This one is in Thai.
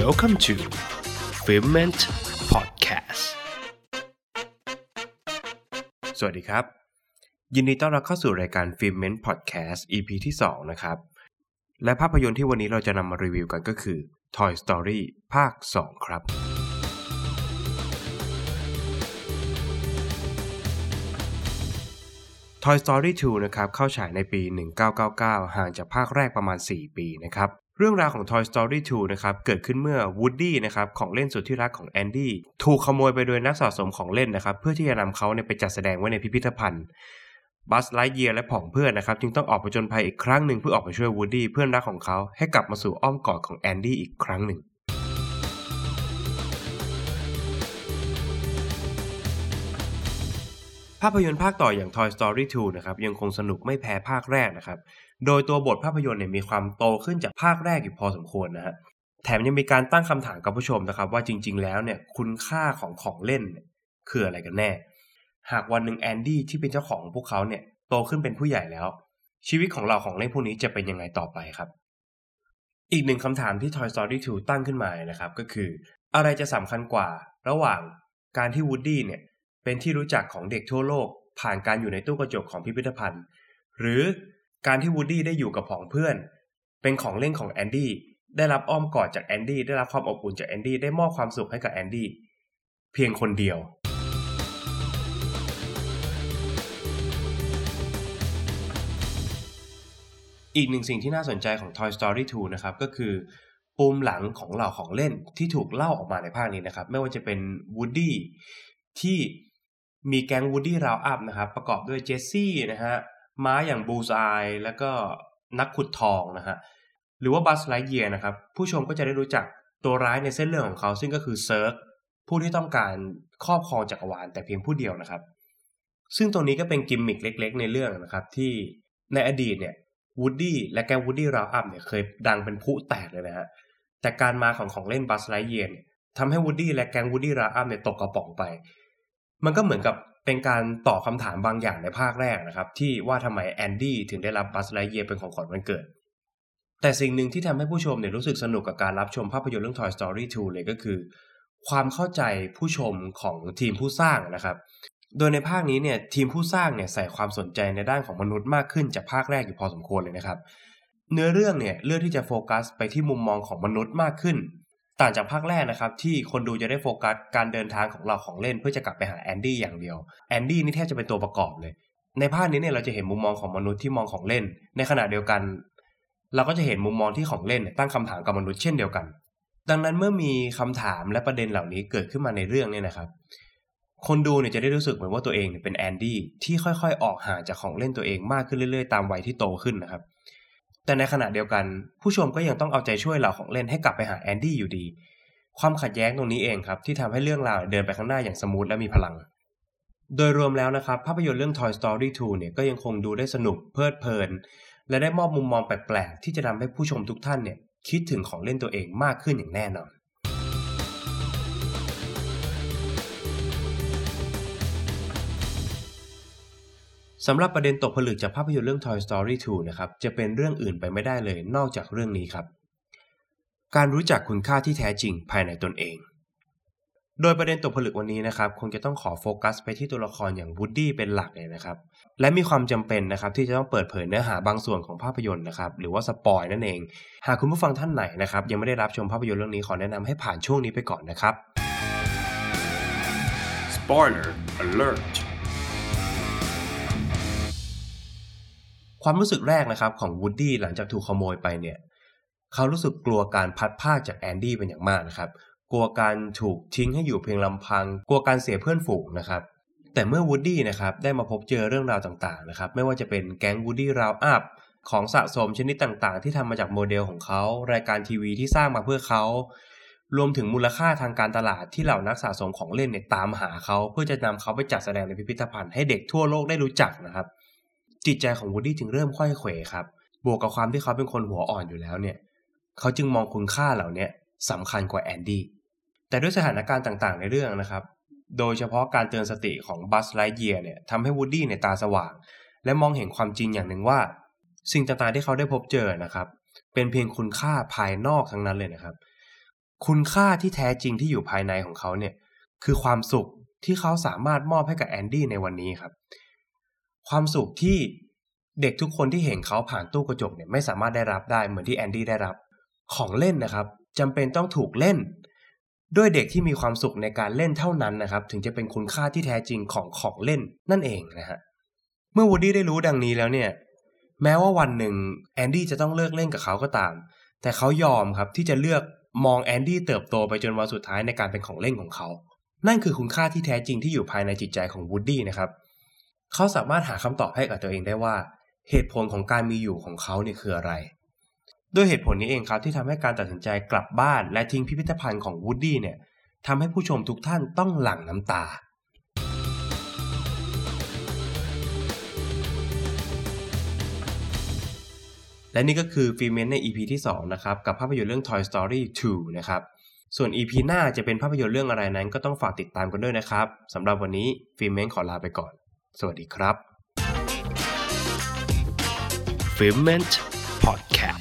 Welcome to f i l m e n t Podcast สวัสดีครับ ยินดีต้อนรับเข้าสู่รายการ f i l m e n t Podcast EP ที่ 2 นะครับ และภาพยนตร์ที่วันนี้เราจะนำมารีวิวกันก็คือ Toy Story ภาค 2 ครับ Toy Story 2นะครับเข้าฉายในปี 1999 ห่างจากภาคแรกประมาณ 4 ปีนะครับ เรื่องราวของ Toy Story 2 นะครับ เกิดขึ้นเมื่อ Woody นะครับของเล่นสุดที่รักของแอนดี้ถูกขโมยไปโดยนักสะสมของเล่นนะครับ เพื่อที่จะนำเขาเนี่ยไปจัดแสดงไว้ในพิพิธภัณฑ์ Buzz Lightyear และผองเพื่อนนะครับ จึงต้องออกไปผจญภัยอีกครั้งหนึ่งเพื่อออกไปช่วย Woody เพื่อนรักของเขาให้กลับมาสู่อ้อมกอดของแอนดี้อีกครั้งหนึ่งภาพยนตร์ภาคต่ออย่าง Toy Story 2 นะครับยังคงสนุกไม่แพ้ภาคแรกนะครับ โดยตัวบทภาพยนตร์เนี่ยมีความโตขึ้นจากภาคแรกอยู่พอสมควรนะฮะแถมยังมีการตั้งคำถามกับผู้ชมนะครับ ว่าจริง ๆ แล้วเนี่ยคุณค่าของของเล่นคืออะไรกันแน่ หากวันหนึ่งแอนดี้ที่เป็นเจ้าของพวกเขาเนี่ยโตขึ้นเป็นผู้ใหญ่แล้ว ชีวิตของเราของเล่นพวกนี้จะเป็นยังไงต่อไปครับ อีกหนึ่งคำถามที่ Toy Story 2 ตั้งขึ้นมานะครับ ก็คือ อะไรจะสำคัญกว่า ระหว่างการที่ Woody เนี่ยเป็นที่รู้จักของเด็กทั่วโลก ผ่านการอยู่ในตู้กระจกของพิพิธภัณฑ์ หรือ การที่ Woody ได้อยู่กับผองเพื่อน เป็นของเล่นของแอนดี้ได้รับอ้อมกอดจากแอนดี้ได้รับความอบอุ่นจากแอนดี้ได้มอบความสุขให้กับแอนดี้เพียงคนเดียว อีกหนึ่งสิ่งที่น่าสนใจของ Toy Story 2 นะครับ ก็คือปูมหลังของเหล่าของเล่นที่ถูกเล่าออกมาในภาคนี้นะครับ ไม่ว่าจะเป็น Woody ที่มีแก๊ง Woody Roundup นะครับ ประกอบด้วยเจสซี่นะฮะ ม้าอย่าง Bullseye แล้วก็นักขุดทองนะฮะหรือว่า Buzz Lightyear นะครับผู้ชมก็จะได้รู้จักตัวร้ายในเส้นเรื่องของเขา ซึ่งก็คือ Zurg ผู้ที่ต้องการครอบครองจักรวาลแต่เพียงผู้เดียวนะครับ ซึ่งตรงนี้ก็เป็นกิมมิคเล็ก ๆ ในเรื่องนะครับที่ในอดีตเนี่ย Woody และแก๊ง Woody Roundup เนี่ยเคยดังเป็นพลุแตกเลยนะฮะแต่การมาของของเล่น Buzz Lightyearทำให้ Woody และแก๊ง Woody Roundup เนี่ยตกกระป๋องไป มันก็เหมือนกับ เป็นการตอบคำถามบางอย่างในภาคแรกนะครับ ที่ว่าทำไมแอนดี้ถึงได้รับ Buzz Lightyear เป็นของขวัญวันเกิด แต่สิ่งหนึ่งที่ทำให้ผู้ชมเนี่ยรู้สึกสนุกกับการรับชมภาพยนตร์เรื่อง Toy Story 2 เลยก็คือ ความเข้าใจผู้ชมของทีมผู้สร้างนะครับ โดยในภาคนี้เนี่ยทีมผู้สร้างเนี่ยใส่ความสนใจในด้านของมนุษย์มากขึ้นจากภาคแรกอยู่พอสมควรเลยนะครับ เนื้อเรื่องเนี่ยเลือกที่จะโฟกัสไปที่มุมมองของมนุษย์มากขึ้น ต่างจากภาคแรกนะครับ ที่คนดูจะได้โฟกัสการเดินทางของเราของเล่นเพื่อจะกลับไปหาแอนดี้อย่างเดียวแอนดี้นี่แทบจะเป็นตัวประกอบเลย ในภาคนี้เนี่ยเราจะเห็นมุมมองของมนุษย์ที่มองของเล่น ในขณะเดียวกัน เราก็จะเห็นมุมมองที่ของเล่นตั้งคำถามกับมนุษย์เช่นเดียวกัน ดังนั้นเมื่อมีคำถามและประเด็นเหล่านี้เกิดขึ้นมาในเรื่องเนี่ยนะครับ คนดูเนี่ยจะได้รู้สึกเหมือนว่าตัวเองเป็นแอนดี้ที่ค่อยๆ ออกห่างจากของเล่นตัวเองมากขึ้นเรื่อยๆ ตามวัยที่โตขึ้นนะครับ แต่ในขณะเดียวกัน ผู้ชมก็ยังต้องเอาใจช่วยเหล่าของเล่นให้กลับไปหาแอนดี้อยู่ดี ความขัดแย้งตรงนี้เองครับ ที่ทำให้เรื่องราวเดินไปข้างหน้าอย่างสมูทและมีพลัง โดยรวมแล้วนะครับ ภาพยนตร์เรื่อง Toy Story 2 เนี่ยก็ยังคงดูได้สนุกเพลิดเพลิน และได้มอบมุมมองแปลกๆที่จะทำให้ผู้ชมทุกท่านเนี่ยคิดถึงของเล่นตัวเองมากขึ้นอย่างแน่นอน สำหรับประเด็นตกผลึกจากภาพยนตร์เรื่อง Toy Story 2 นะครับ จะเป็นเรื่องอื่นไปไม่ได้เลยนอกจากเรื่องนี้ครับ การรู้จักคุณค่าที่แท้จริงภายในตนเอง โดยประเด็นตกผลึกวันนี้นะครับ คงจะต้องขอโฟกัสไปที่ตัวละครอย่างวูดดี้เป็นหลักเลยนะครับ และมีความจำเป็นนะครับที่จะต้องเปิดเผยเนื้อหาบางส่วนของภาพยนตร์นะครับ หรือว่าสปอยนั่นเอง หากคุณผู้ฟังท่านไหนนะครับยังไม่ได้รับชมภาพยนตร์เรื่องนี้ขอแนะนำให้ผ่านช่วงนี้ไปก่อนนะครับ Spoiler Alert ความรู้สึกแรกนะครับของ Woody หลังจากถูกขโมยไปเนี่ยเขารู้สึกกลัวการพลัดพรากจากแอนดี้เป็นอย่างมากนะครับ กลัวการถูกทิ้งให้อยู่เพียงลำพัง กลัวการเสียเพื่อนฝูงนะครับ แต่เมื่อ Woody นะครับได้มาพบเจอเรื่องราวต่างๆนะครับ ไม่ว่าจะเป็นแก๊ง Woody Roundup ของสะสมชนิดต่างๆ ที่ทำมาจากโมเดลของเขา รายการทีวีที่สร้างมาเพื่อเขารวมถึงมูลค่าทางการตลาดที่เหล่านักสะสมของเล่นเนี่ยตามหาเขา เพื่อจะนำเขาไปจัดแสดงในพิพิธภัณฑ์ให้เด็กทั่วโลกได้รู้จักนะครับ จิตใจของวูดดี้จึงเริ่มค่อยเขวครับ บวกกับความที่เขาเป็นคนหัวอ่อนอยู่แล้วเนี่ย เขาจึงมองคุณค่าเหล่านี้สำคัญกว่าแอนดี้ แต่ด้วยสถานการณ์ต่างๆ ในเรื่องนะครับ โดยเฉพาะการเตือนสติของบัซ ไลท์เยียร์เนี่ยทำให้วูดดี้เนี่ยตาสว่าง และมองเห็นความจริงอย่างหนึ่งว่า สิ่งต่างๆที่เขาได้พบเจอนะครับ เป็นเพียงคุณค่าภายนอกทั้งนั้นเลยนะครับ คุณค่าที่แท้จริงที่อยู่ภายในของเขาเนี่ยคือความสุขที่เขาสามารถมอบให้กับแอนดี้ในวันนี้ครับ ความสุขที่เด็กทุกคนที่เห็นเขาผ่านตู้กระจกเนี่ยไม่สามารถได้รับได้เหมือนที่แอนดี้ได้รับ ของเล่นนะครับจำเป็นต้องถูกเล่น ด้วยเด็กที่มีความสุขในการเล่นเท่านั้นนะครับ ถึงจะเป็นคุณค่าที่แท้จริงของของเล่นนั่นเองนะฮะเมื่อวูดดี้ได้รู้ดังนี้แล้วเนี่ย แม้ว่าวันหนึ่งแอนดี้จะต้องเลิกเล่นกับเขาก็ตาม แต่เขายอมครับที่จะเลือกมองแอนดี้เติบโตไปจนวันสุดท้ายในการเป็นของเล่นของเขา นั่นคือคุณค่าที่แท้จริงที่อยู่ภายในจิตใจของวูดดี้นะครับ เขาสามารถหาคำตอบให้กับตัวเองได้ว่า เหตุผลของการมีอยู่ของเขาเนี่ยคืออะไร ด้วยเหตุผลนี้เองครับที่ทำให้การตัดสินใจกลับบ้านและทิ้งพิพิธภัณฑ์ของวูดดี้เนี่ยทำให้ผู้ชมทุกท่านต้องหลั่งน้ำตาและนี่ก็คือฟิเมนใน EP ที่ 2 นะครับ กับภาพยนตร์เรื่อง Toy Story 2 นะครับ ส่วน EP หน้าจะเป็นภาพยนตร์เรื่องอะไรนั้นก็ต้องฝากติดตามกันด้วยนะครับสำหรับวันนี้ฟิเมนขอลาไปก่อน สวัสดีครับ f i l m e n t Podcast